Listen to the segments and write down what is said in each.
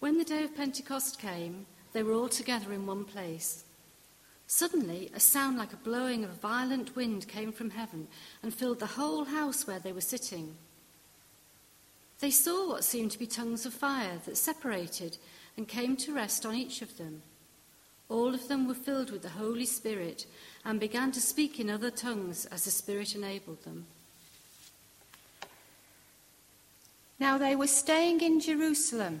When the day of Pentecost came, they were all together in one place. Suddenly, a sound like a blowing of a violent wind came from heaven and filled the whole house where they were sitting. They saw what seemed to be tongues of fire that separated and came to rest on each of them. All of them were filled with the Holy Spirit and began to speak in other tongues as the Spirit enabled them. Now they were staying in Jerusalem,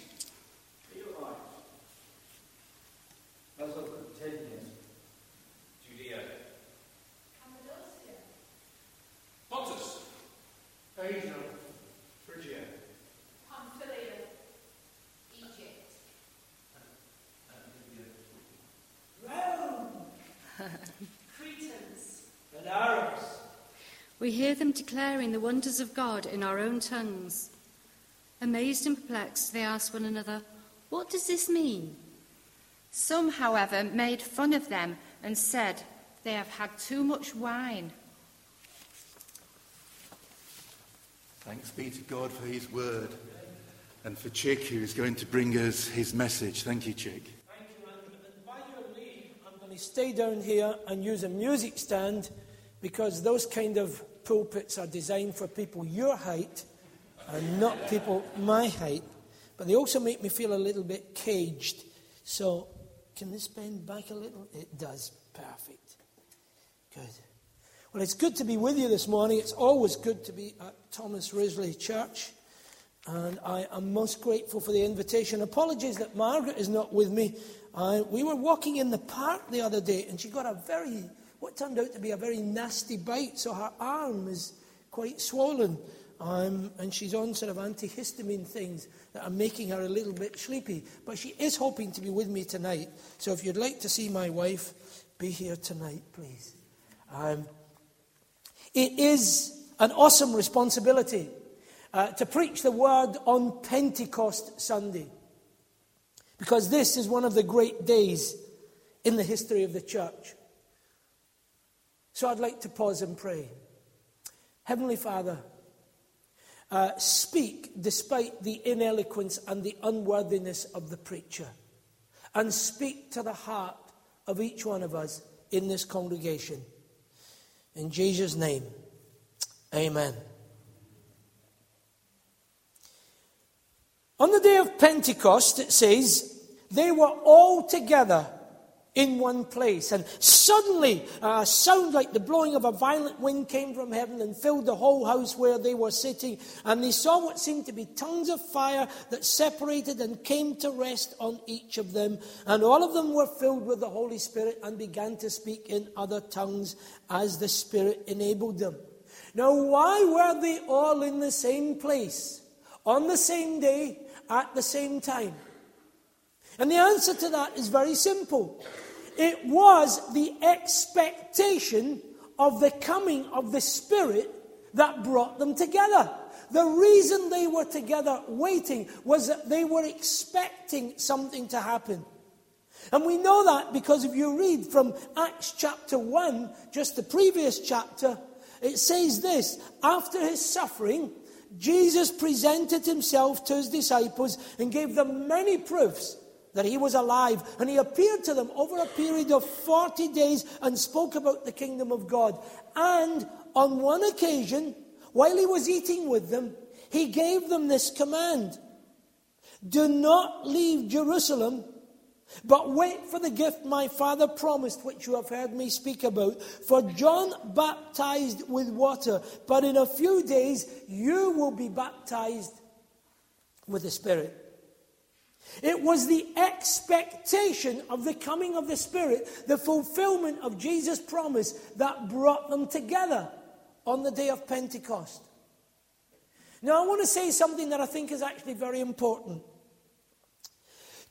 We hear them declaring the wonders of God in our own tongues. Amazed and perplexed, they ask one another, What does this mean? Some, however, made fun of them and said, They have had too much wine. Thanks be to God for his word and for Chick, who is going to bring us his message. Thank you, Chick. Thank you, and, and by your leave, I'm going to stay down here and use a music stand because those kind of pulpits are designed for people your height and not people my height. But they also make me feel a little bit caged. So, can this bend back a little? It does. Perfect. Good. Well, it's good to be with you this morning. It's always good to be at Thomas Risley Church. And I am most grateful for the invitation. Apologies that Margaret is not with me. Uh, we were walking in the park the other day, and she got a very, what turned out to be a very nasty bite. So her arm is quite swollen. Um, and she's on sort of antihistamine things that are making her a little bit sleepy. But she is hoping to be with me tonight. So if you'd like to see my wife, be here tonight, please. Um, it is an awesome responsibility uh, to preach the word on Pentecost Sunday. Because this is one of the great days in the history of the church. So I'd like to pause and pray. Heavenly Father, uh, speak despite the ineloquence and the unworthiness of the preacher. And speak to the heart of each one of us in this congregation. In Jesus' name, amen. On the day of Pentecost, it says, they were all together in one place. And suddenly, a sound like the blowing of a violent wind came from heaven and filled the whole house where they were sitting. And they saw what seemed to be tongues of fire that separated and came to rest on each of them. And all of them were filled with the Holy Spirit and began to speak in other tongues as the Spirit enabled them. Now, why were they all in the same place, on the same day, at the same time? And the answer to that is very simple. It was the expectation of the coming of the Spirit that brought them together. The reason they were together waiting was that they were expecting something to happen. And we know that because if you read from Acts chapter 1, just the previous chapter, it says this After his suffering, Jesus presented himself to his disciples and gave them many proofs that he was alive. And he appeared to them over a period of 40 days and spoke about the kingdom of God. And on one occasion, while he was eating with them, he gave them this command Do not leave Jerusalem, but wait for the gift my father promised, which you have heard me speak about. For John baptized with water, but in a few days you will be baptized with the Spirit. It was the expectation of the coming of the Spirit, the fulfillment of Jesus' promise that brought them together on the day of Pentecost. Now, I want to say something that I think is actually very important.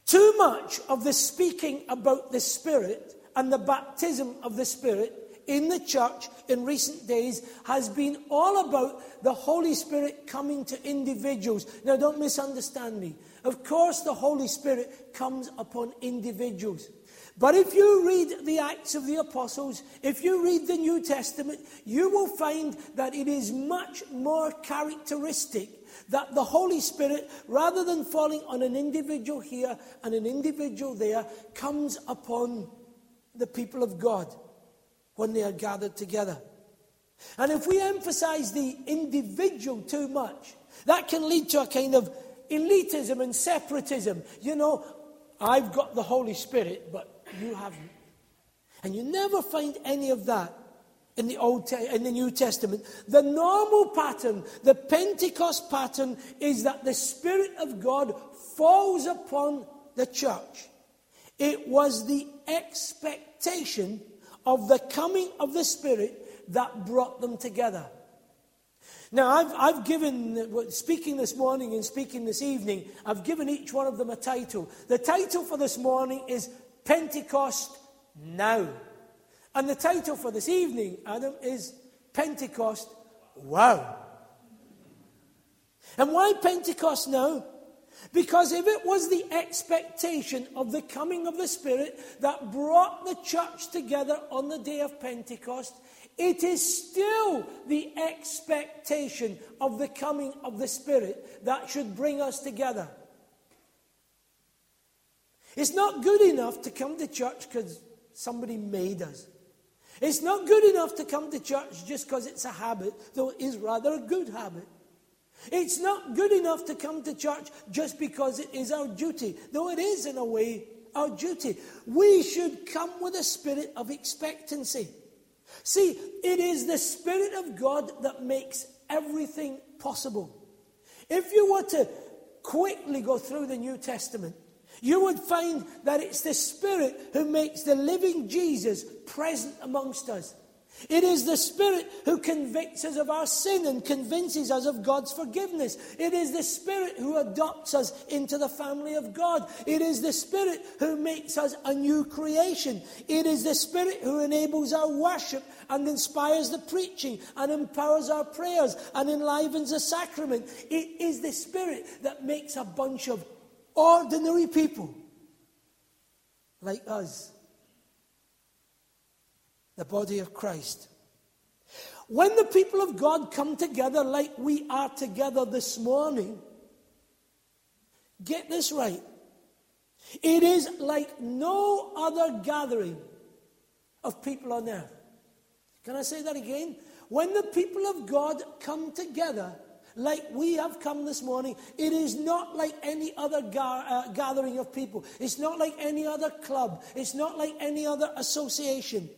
Too much of the speaking about the Spirit and the baptism of the Spirit in the church in recent days has been all about the Holy Spirit coming to individuals. Now, don't misunderstand me. Of course, the Holy Spirit comes upon individuals. But if you read the Acts of the Apostles, if you read the New Testament, you will find that it is much more characteristic that the Holy Spirit, rather than falling on an individual here and an individual there, comes upon the people of God when they are gathered together. And if we emphasize the individual too much, that can lead to a kind of elitism and separatism. You know, I've got the Holy Spirit, but you haven't. And you never find any of that in the Old Te- in the New Testament. The normal pattern, the Pentecost pattern, is that the Spirit of God falls upon the church. It was the expectation of the coming of the Spirit that brought them together. Now, I've, I've given, speaking this morning and speaking this evening, I've given each one of them a title. The title for this morning is Pentecost Now. And the title for this evening, Adam, is Pentecost Wow. And why Pentecost now? Because if it was the expectation of the coming of the Spirit that brought the church together on the day of Pentecost, it is still the expectation of the coming of the Spirit that should bring us together. It's not good enough to come to church because somebody made us. It's not good enough to come to church just because it's a habit, though it is rather a good habit. It's not good enough to come to church just because it is our duty, though it is, in a way, our duty. We should come with a spirit of expectancy. See, it is the Spirit of God that makes everything possible. If you were to quickly go through the New Testament, you would find that it's the Spirit who makes the living Jesus present amongst us. It is the Spirit who convicts us of our sin and convinces us of God's forgiveness. It is the Spirit who adopts us into the family of God. It is the Spirit who makes us a new creation. It is the Spirit who enables our worship and inspires the preaching and empowers our prayers and enlivens the sacrament. It is the Spirit that makes a bunch of ordinary people like us the body of Christ. When the people of God come together like we are together this morning, get this right. It is like no other gathering of people on earth. Can I say that again? When the people of God come together like we have come this morning, it is not like any other uh, gathering of people. It's not like any other club. It's not like any other association.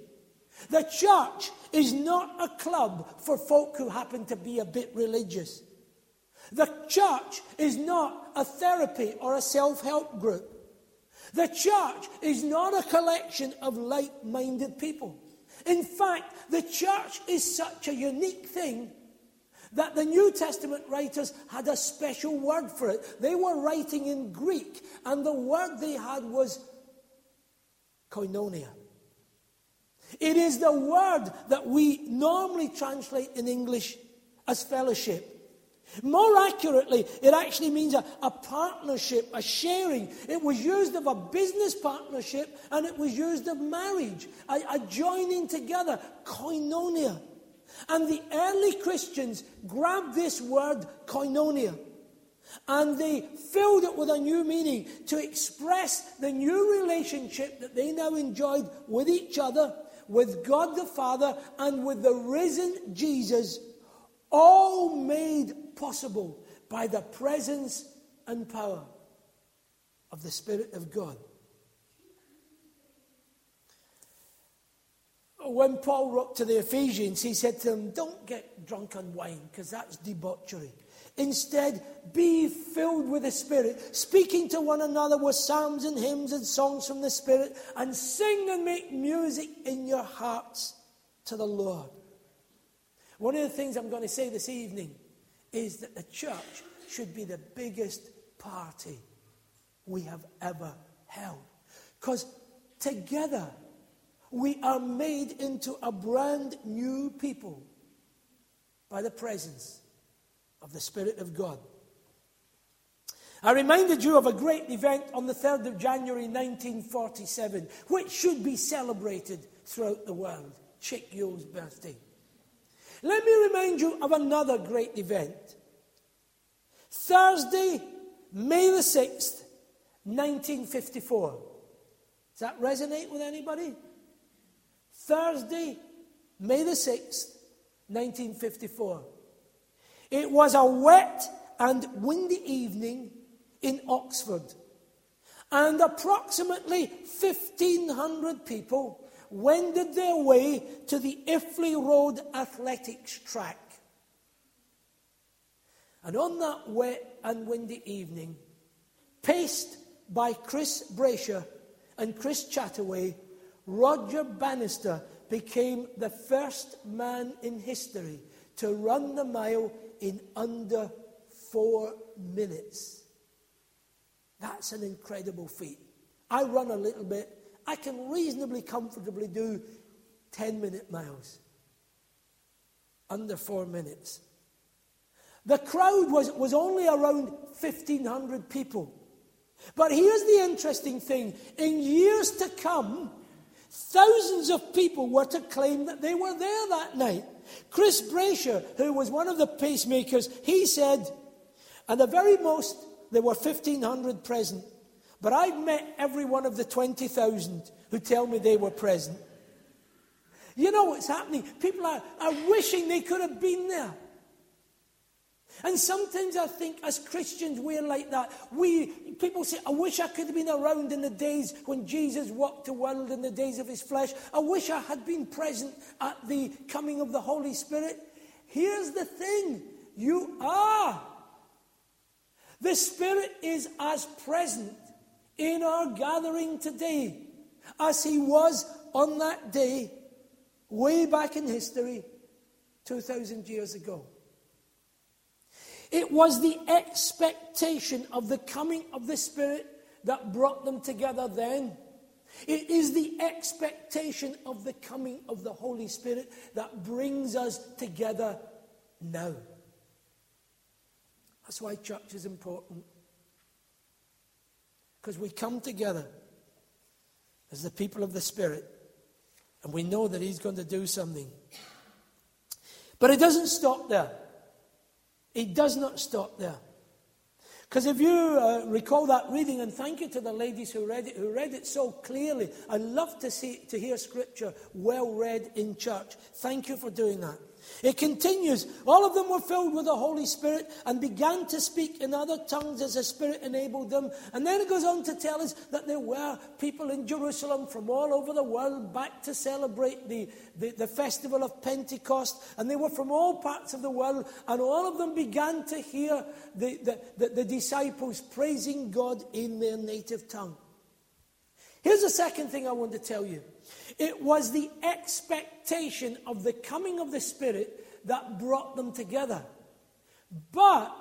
The church is not a club for folk who happen to be a bit religious. The church is not a therapy or a self help group. The church is not a collection of like minded people. In fact, the church is such a unique thing that the New Testament writers had a special word for it. They were writing in Greek, and the word they had was koinonia. It is the word that we normally translate in English as fellowship. More accurately, it actually means a, a, partnership, a sharing. It was used of a business partnership and it was used of marriage, a, a joining together, koinonia. And the early Christians grabbed this word koinonia and they filled it with a new meaning to express the new relationship that they now enjoyed with each other with God the Father and with the risen Jesus, all made possible by the presence and power of the Spirit of God. When Paul wrote to the Ephesians, he said to them, Don't get drunk on wine, because that's debauchery. Instead, be filled with the Spirit, speaking to one another with psalms and hymns and songs from the Spirit, and sing and make music in your hearts to the Lord. One of the things I'm going to say this evening is that the church should be the biggest party we have ever held. Because together we are made into a brand new people by the presence of the Spirit of God. I reminded you of a great event on the 3rd of January 1947, which should be celebrated throughout the world Chick Yuill's birthday. Let me remind you of another great event. Thursday, May the 6th, 1954. Does that resonate with anybody? Thursday, May the 6th, 1954. It was a wet and windy evening in Oxford, and approximately 1,500 people wended their way to the Iffley Road Athletics track. And on that wet and windy evening, paced by Chris Brasher and Chris Chataway, Roger Bannister became the first man in history to run the mile in under four minutes. That's an incredible feat. I run a little bit. I can reasonably comfortably do 10 minute miles. Under four minutes. The crowd was, was only around 1,500 people. But here's the interesting thing in years to come, thousands of people were to claim that they were there that night. Chris Brasher, who was one of the pacemakers, he said, at the very most, there were 1,500 present. But I've met every one of the 20,000 who tell me they were present. You know what's happening? People are, are wishing they could have been there. And sometimes I think as Christians we're like that. We people say, I wish I could have been around in the days when Jesus walked the world in the days of his flesh. I wish I had been present at the coming of the Holy Spirit. Here's the thing. You are. The Spirit is as present in our gathering today as he was on that day way back in history 2,000 years ago. It was the expectation of the coming of the Spirit that brought them together then. It is the expectation of the coming of the Holy Spirit that brings us together now. That's why church is important. Because we come together as the people of the Spirit and we know that He's going to do something. But it doesn't stop there. It does not stop there. Because if you uh, recall that reading, and thank you to the ladies who read it, who read it so clearly. I love to see to hear scripture well read in church. Thank you for doing that. It continues. All of them were filled with the Holy Spirit and began to speak in other tongues as the Spirit enabled them. And then it goes on to tell us that there were people in Jerusalem from all over the world back to celebrate the, the, the festival of Pentecost. And they were from all parts of the world. And all of them began to hear the, the, the, the disciples praising God in their native tongue. Here's the second thing I want to tell you. It was the expectation of the coming of the Spirit that brought them together. But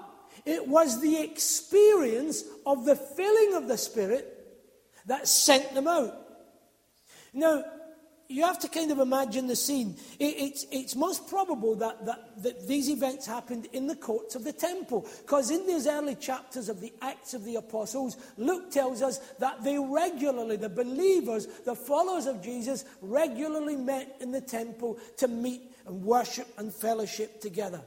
it was the experience of the filling of the Spirit that sent them out. Now, you have to kind of imagine the scene. It, it's, it's most probable that, that, that these events happened in the courts of the temple. Because in these early chapters of the Acts of the Apostles, Luke tells us that they regularly, the believers, the followers of Jesus, regularly met in the temple to meet and worship and fellowship together.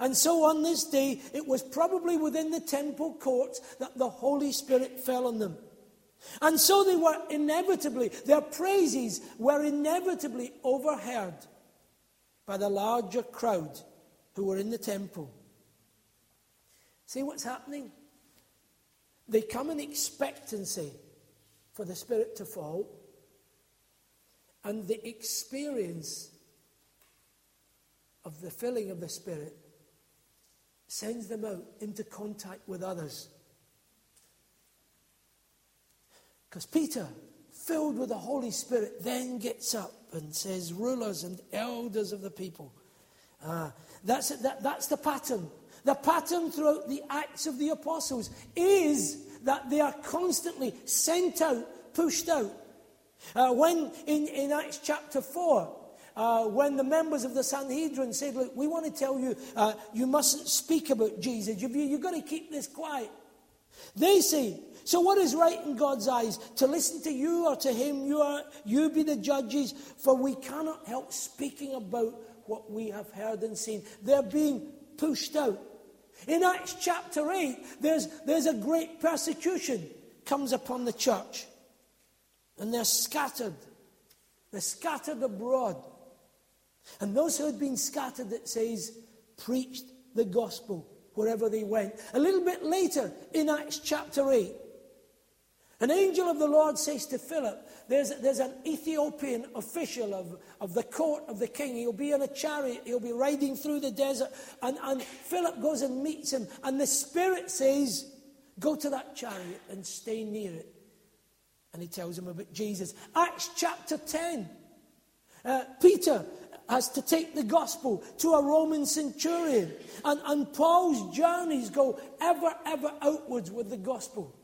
And so on this day, it was probably within the temple courts that the Holy Spirit fell on them. And so they were inevitably, their praises were inevitably overheard by the larger crowd who were in the temple. See what's happening? They come in expectancy for the Spirit to fall, and the experience of the filling of the Spirit sends them out into contact with others. Because Peter, filled with the Holy Spirit, then gets up and says, Rulers and elders of the people. Uh, that's, that, that's the pattern. The pattern throughout the Acts of the Apostles is that they are constantly sent out, pushed out. Uh, when in, in Acts chapter 4, uh, when the members of the Sanhedrin said, Look, we want to tell you, uh, you mustn't speak about Jesus. You've, you've got to keep this quiet. They say, So what is right in God's eyes? To listen to you or to him? You, are, you be the judges, for we cannot help speaking about what we have heard and seen. They're being pushed out. In Acts chapter 8, there's, there's a great persecution comes upon the church. And they're scattered. They're scattered abroad. And those who had been scattered, it says, preached the gospel wherever they went. A little bit later in Acts chapter 8, an angel of the Lord says to Philip, there's, there's an Ethiopian official of, of the court of the king. He'll be in a chariot, he'll be riding through the desert. And, and Philip goes and meets him. And the Spirit says, Go to that chariot and stay near it. And he tells him about Jesus. Acts chapter 10. Uh, Peter has to take the gospel to a Roman centurion. And, and Paul's journeys go ever, ever outwards with the gospel.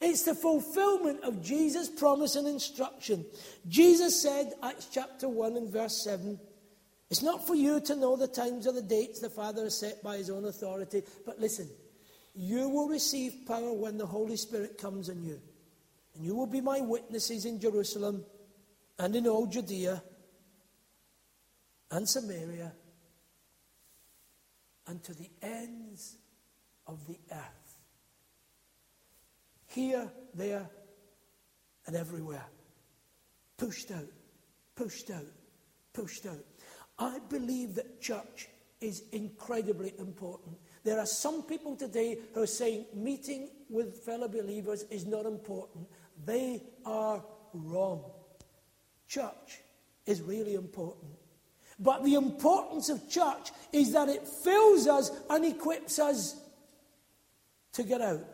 It's the fulfillment of Jesus' promise and instruction. Jesus said, Acts chapter 1 and verse 7, It's not for you to know the times or the dates the Father has set by his own authority, but listen, you will receive power when the Holy Spirit comes on you. And you will be my witnesses in Jerusalem and in all Judea and Samaria and to the ends of the earth. Here, there, and everywhere. Pushed out, pushed out, pushed out. I believe that church is incredibly important. There are some people today who are saying meeting with fellow believers is not important. They are wrong. Church is really important. But the importance of church is that it fills us and equips us to get out.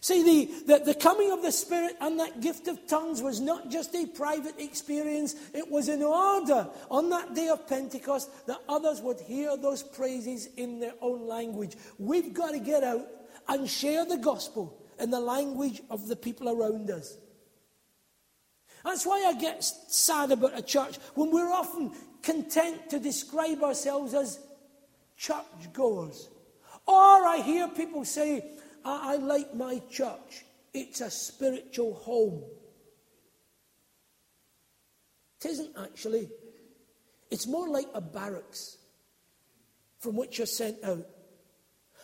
See, the, the, the, coming of the Spirit and that gift of tongues was not just a private experience, it was in order on that day of Pentecost that others would hear those praises in their own language. We've got to get out and share the gospel in the language of the people around us. That's why I get sad about a church when we're often content to describe ourselves as churchgoers. Or I hear people say, I, I like my church, it's a spiritual home. It isn't actually. It's more like a barracks from which you're sent out.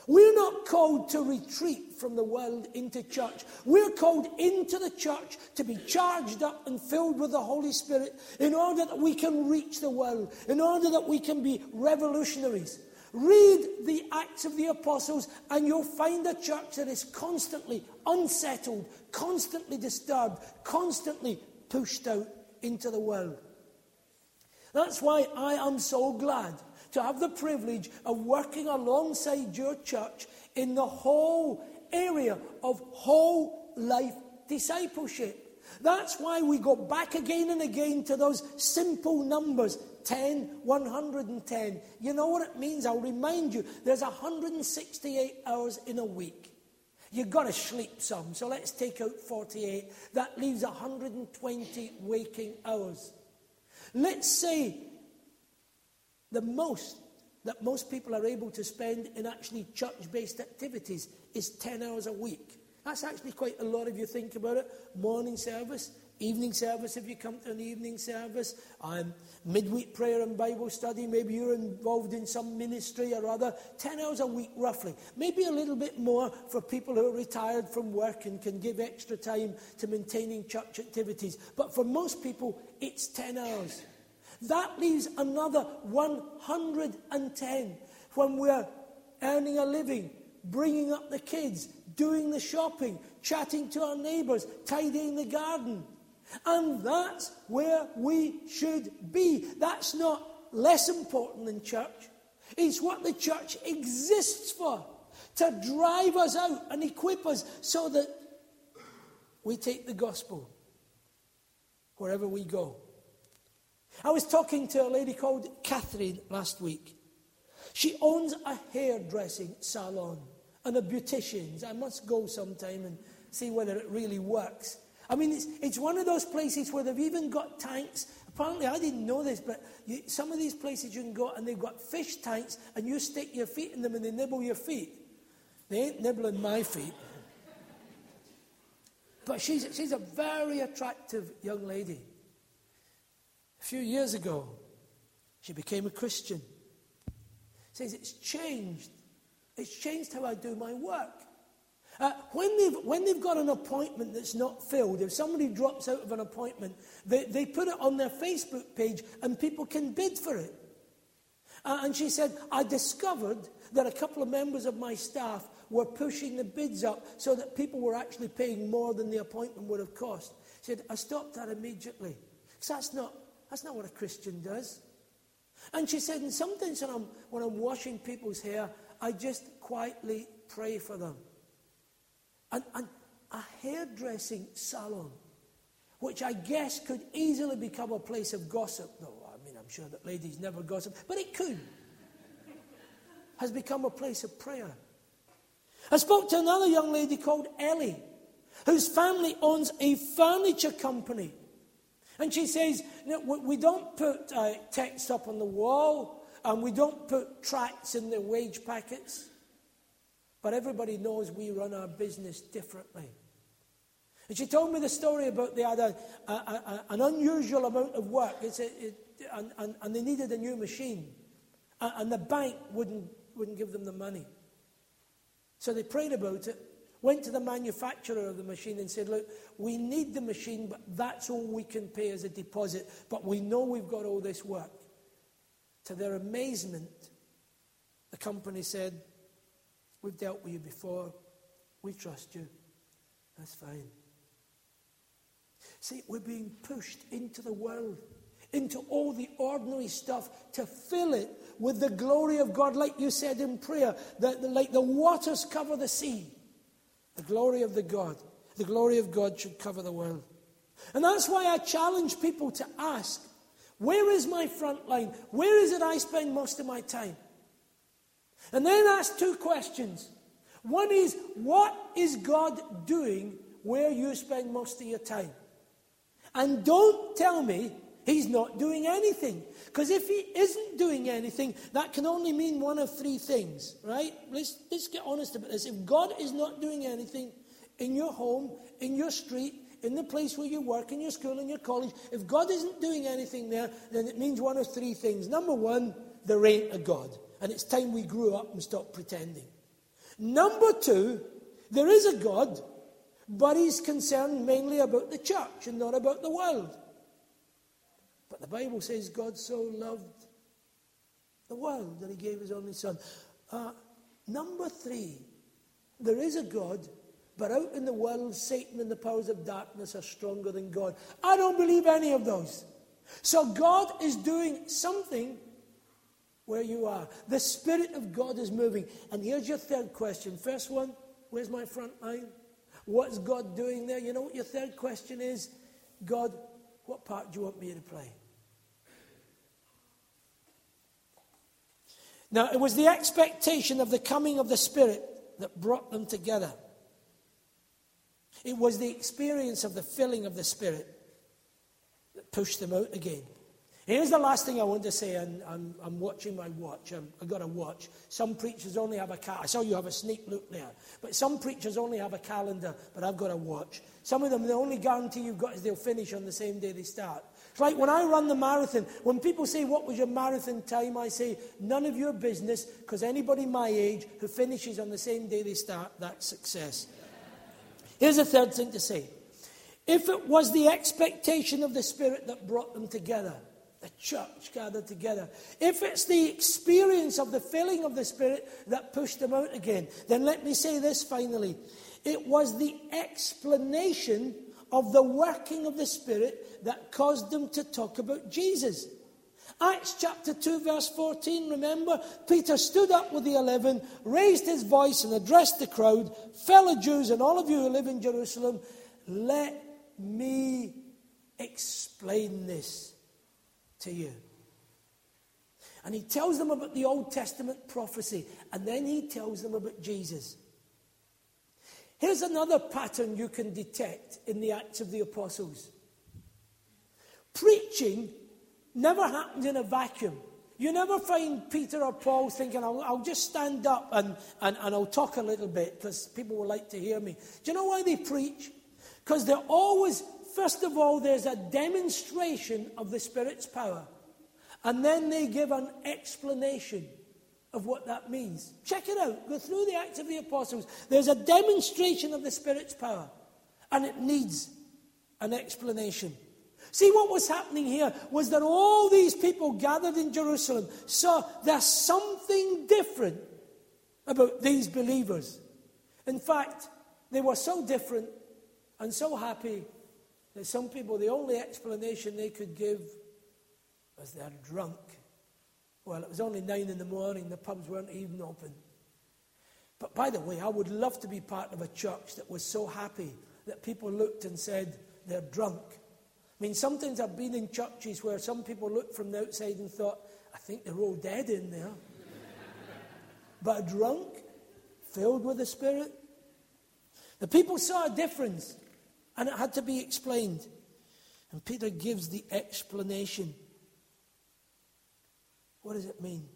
We're not called to retreat from the world into church. We're called into the church to be charged up and filled with the Holy Spirit in order that we can reach the world, in order that we can be revolutionaries. Read the Acts of the Apostles, and you'll find a church that is constantly unsettled, constantly disturbed, constantly pushed out into the world. That's why I am so glad to have the privilege of working alongside your church in the whole area of whole life discipleship. That's why we go back again and again to those simple numbers 10, 110. You know what it means? I'll remind you there's 168 hours in a week. You've got to sleep some, so let's take out 48. That leaves 120 waking hours. Let's say the most that most people are able to spend in actually church based activities is 10 hours a week. That's actually quite a lot if you think about it. Morning service, evening service if you come to an evening service, um, midweek prayer and Bible study. Maybe you're involved in some ministry or other. 10 hours a week, roughly. Maybe a little bit more for people who are retired from work and can give extra time to maintaining church activities. But for most people, it's 10 hours. That leaves another 110 when we're earning a living, bringing up the kids, doing the shopping, chatting to our neighbours, tidying the garden. And that's where we should be. That's not less important than church. It's what the church exists for to drive us out and equip us so that we take the gospel wherever we go. I was talking to a lady called Catherine last week. She owns a hairdressing salon and a beautician's. I must go sometime and see whether it really works. I mean, it's, it's one of those places where they've even got tanks. Apparently, I didn't know this, but you, some of these places you can go and they've got fish tanks and you stick your feet in them and they nibble your feet. They ain't nibbling my feet. But she's, she's a very attractive young lady. A few years ago, she became a Christian. Says it's changed. It's changed how I do my work. Uh, when, they've, when they've got an appointment that's not filled, if somebody drops out of an appointment, they, they put it on their Facebook page and people can bid for it. Uh, and she said, I discovered that a couple of members of my staff were pushing the bids up so that people were actually paying more than the appointment would have cost. She said, I stopped that immediately. Because that's not, that's not what a Christian does. And she said, and sometimes when I'm, when I'm washing people's hair, I just quietly pray for them. And, and a hairdressing salon, which I guess could easily become a place of gossip, though. I mean, I'm sure that ladies never gossip, but it could, has become a place of prayer. I spoke to another young lady called Ellie, whose family owns a furniture company. And she says, we don't put uh, text up on the wall and we don't put tracts in the wage packets. But everybody knows we run our business differently. And she told me the story about they had a, a, a, an unusual amount of work it, and, and, and, they needed a new machine. And the bank wouldn't, wouldn't give them the money. So they prayed about it, went to the manufacturer of the machine and said, Look, we need the machine, but that's all we can pay as a deposit. But we know we've got all this work. To their amazement, the company said, We've dealt with you before. We trust you. That's fine. See, we're being pushed into the world into all the ordinary stuff to fill it with the glory of God, like you said in prayer, that like the waters cover the sea. The glory of the God, the glory of God should cover the world. And that's why I challenge people to ask, where is my front line? Where is it I spend most of my time? And then ask two questions. One is, what is God doing where you spend most of your time? And don't tell me He's not doing anything. Because if he isn't doing anything, that can only mean one of three things, right? Let's, let's get honest about this. If God is not doing anything in your home, in your street, in the place where you work, in your school, in your college, if God isn't doing anything there, then it means one of three things. Number one, there ain't a God. And it's time we grew up and stopped pretending. Number two, there is a God, but he's concerned mainly about the church and not about the world. But the Bible says God so loved the world that he gave his only son. Uh, number three, there is a God, but out in the world, Satan and the powers of darkness are stronger than God. I don't believe any of those. So God is doing something where you are. The Spirit of God is moving. And here's your third question. First one, where's my front line? What's God doing there? You know what your third question is? God, what part do you want me to play? Now, it was the expectation of the coming of the Spirit that brought them together. It was the experience of the filling of the Spirit that pushed them out again. Here's the last thing I want to say, and I'm, I'm watching my watch. i have got a watch. Some preachers only have a cal- I saw you have a sneak look there. But some preachers only have a calendar, but I've got a watch. Some of them, the only guarantee you've got is they'll finish on the same day they start. It's like when I run the marathon, when people say, What was your marathon time? I say, None of your business, because anybody my age who finishes on the same day they start, that's success. Here's the third thing to say. If it was the expectation of the Spirit that brought them together, the church gathered together, if it's the experience of the filling of the Spirit that pushed them out again, then let me say this finally. It was the explanation of the working of the Spirit that caused them to talk about Jesus. Acts chapter 2, verse 14, remember? Peter stood up with the eleven, raised his voice, and addressed the crowd Fellow Jews, and all of you who live in Jerusalem, let me explain this to you. And he tells them about the Old Testament prophecy, and then he tells them about Jesus. Here's another pattern you can detect in the Acts of the Apostles. Preaching never happened in a vacuum. You never find Peter or Paul thinking, I'll, I'll just stand up and, and, and I'll talk a little bit because people will like to hear me. Do you know why they preach? Because they're always, first of all, there's a demonstration of the Spirit's power. And then they give an explanation of what that means. Check it out. Go through the Acts of the Apostles. There's a demonstration of the Spirit's power, and it needs an explanation. See, what was happening here was that all these people gathered in Jerusalem saw there's something different about these believers. In fact, they were so different and so happy that some people, the only explanation they could give was they're drunk. Well, it was only nine in the morning, the pubs weren't even open. But by the way, I would love to be part of a church that was so happy that people looked and said, they're drunk. I mean, sometimes I've been in churches where some people looked from the outside and thought, I think they're all dead in there. but drunk, filled with the Spirit. The people saw a difference, and it had to be explained. And Peter gives the explanation. What does it mean?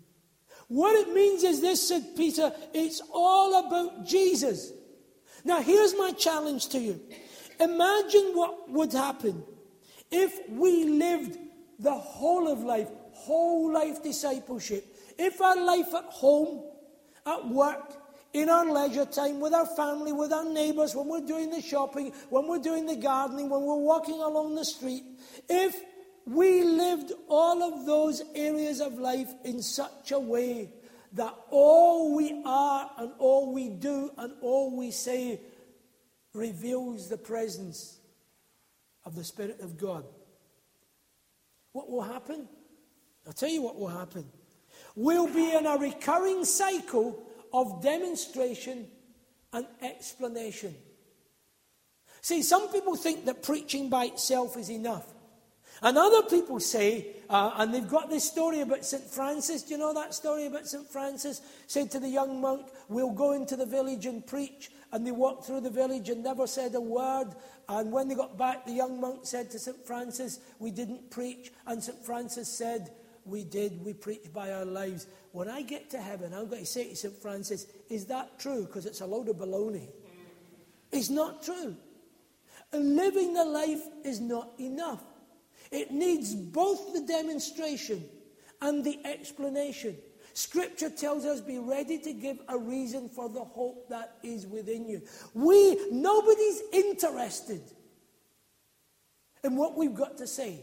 What it means is this, said Peter, it's all about Jesus. Now, here's my challenge to you. Imagine what would happen if we lived the whole of life, whole life discipleship. If our life at home, at work, in our leisure time, with our family, with our neighbours, when we're doing the shopping, when we're doing the gardening, when we're walking along the street, if we lived all of those areas of life in such a way that all we are and all we do and all we say reveals the presence of the Spirit of God. What will happen? I'll tell you what will happen. We'll be in a recurring cycle of demonstration and explanation. See, some people think that preaching by itself is enough. And other people say, uh, and they've got this story about St. Francis. Do you know that story about St. Francis? Said to the young monk, We'll go into the village and preach. And they walked through the village and never said a word. And when they got back, the young monk said to St. Francis, We didn't preach. And St. Francis said, We did. We preached by our lives. When I get to heaven, I'm going to say to St. Francis, Is that true? Because it's a load of baloney. It's not true. And living the life is not enough. It needs both the demonstration and the explanation. Scripture tells us be ready to give a reason for the hope that is within you. We, nobody's interested in what we've got to say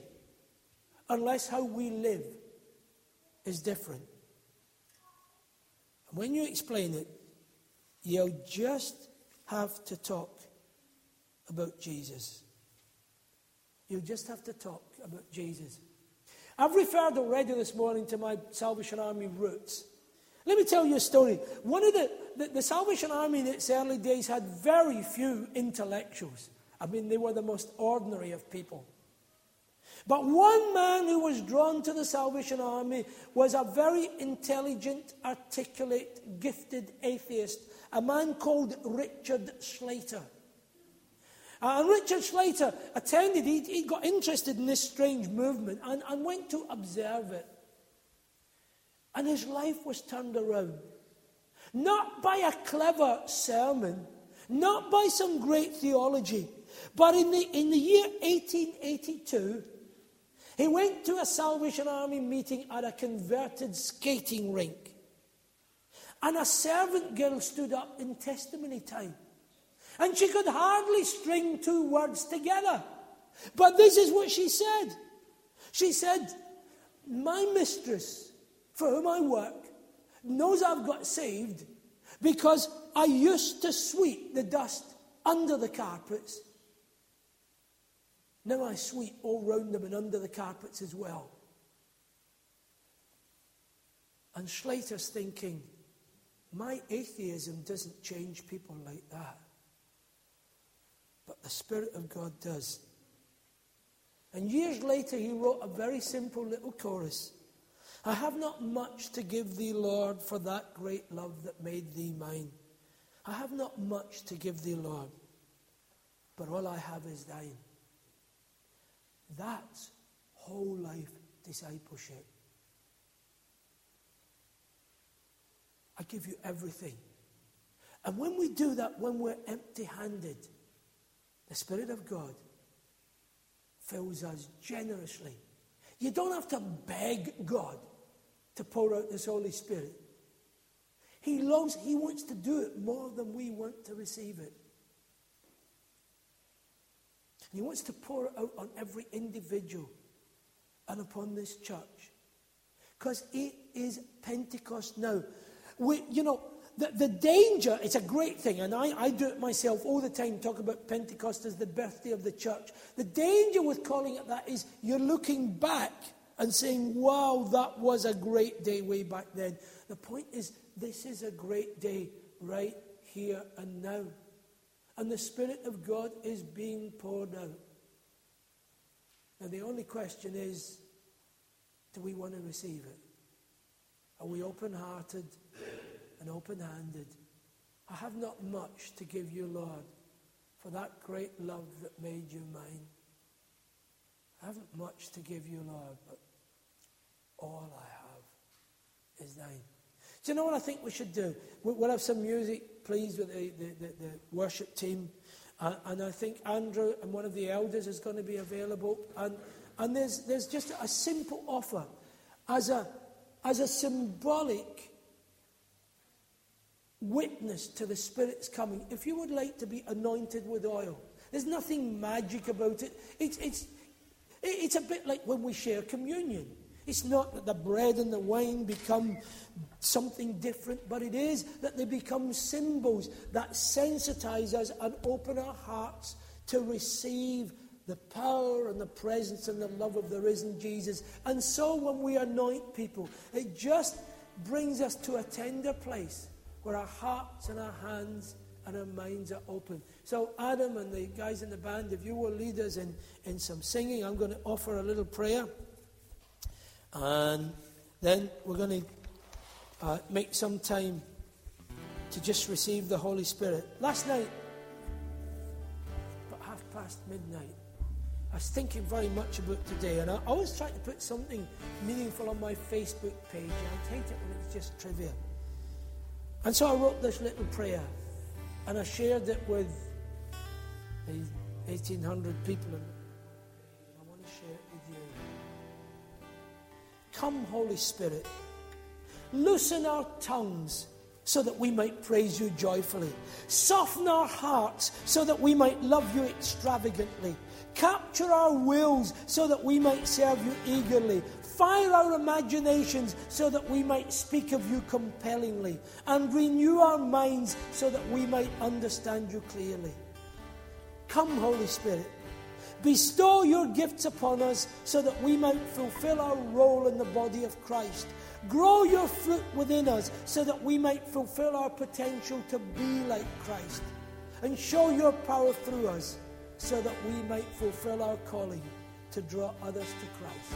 unless how we live is different. And when you explain it, you'll just have to talk about Jesus. You just have to talk about Jesus. I've referred already this morning to my Salvation Army roots. Let me tell you a story. One of the, the, the, Salvation Army in its early days had very few intellectuals. I mean, they were the most ordinary of people. But one man who was drawn to the Salvation Army was a very intelligent, articulate, gifted atheist, a man called Richard Slater. Uh, and Richard Slater attended, he, he got interested in this strange movement and, and went to observe it. And his life was turned around. Not by a clever sermon, not by some great theology, but in the, in the year 1882, he went to a Salvation Army meeting at a converted skating rink. And a servant girl stood up in testimony time. And she could hardly string two words together. But this is what she said. She said, My mistress, for whom I work, knows I've got saved because I used to sweep the dust under the carpets. Now I sweep all round them and under the carpets as well. And Slater's thinking, my atheism doesn't change people like that but the Spirit of God does. And years later, he wrote a very simple little chorus I have not much to give thee, Lord, for that great love that made thee mine. I have not much to give thee, Lord, but all I have is thine. That's whole life discipleship. I give you everything. And when we do that, when we're empty handed, the Spirit of God fills us generously. You don't have to beg God to pour out this Holy Spirit. He loves, He wants to do it more than we want to receive it. He wants to pour it out on every individual and upon this church. Because it is Pentecost now. We, you know, the, the danger, it's a great thing, and I, I do it myself all the time, talk about Pentecost as the birthday of the church. The danger with calling it that is you're looking back and saying, wow, that was a great day way back then. The point is, this is a great day right here and now. And the Spirit of God is being poured out. And the only question is do we want to receive it? Are we open hearted and open handed? I have not much to give you, Lord, for that great love that made you mine. I haven't much to give you, Lord, but all I have is thine. Do you know what I think we should do? We'll have some music, please, with the, the, the, the worship team. Uh, and I think Andrew and one of the elders is going to be available. And, and there's, there's just a simple offer as a, as a symbolic witness to the Spirit's coming. If you would like to be anointed with oil, there's nothing magic about it. It's, it's, it's a bit like when we share communion. It's not that the bread and the wine become something different, but it is that they become symbols that sensitize us and open our hearts to receive the power and the presence and the love of the risen Jesus. And so when we anoint people, it just brings us to a tender place where our hearts and our hands and our minds are open. So, Adam and the guys in the band, if you will lead us in, in some singing, I'm going to offer a little prayer. And then we're going to uh, make some time to just receive the Holy Spirit. Last night, about half past midnight, I was thinking very much about today, and I always try to put something meaningful on my Facebook page. I hate it when it's just trivial. And so I wrote this little prayer, and I shared it with the 1,800 people. Come, Holy Spirit, loosen our tongues so that we might praise you joyfully. Soften our hearts so that we might love you extravagantly. Capture our wills so that we might serve you eagerly. Fire our imaginations so that we might speak of you compellingly. And renew our minds so that we might understand you clearly. Come, Holy Spirit. Bestow your gifts upon us so that we might fulfill our role in the body of Christ. Grow your fruit within us so that we might fulfill our potential to be like Christ. And show your power through us so that we might fulfill our calling to draw others to Christ.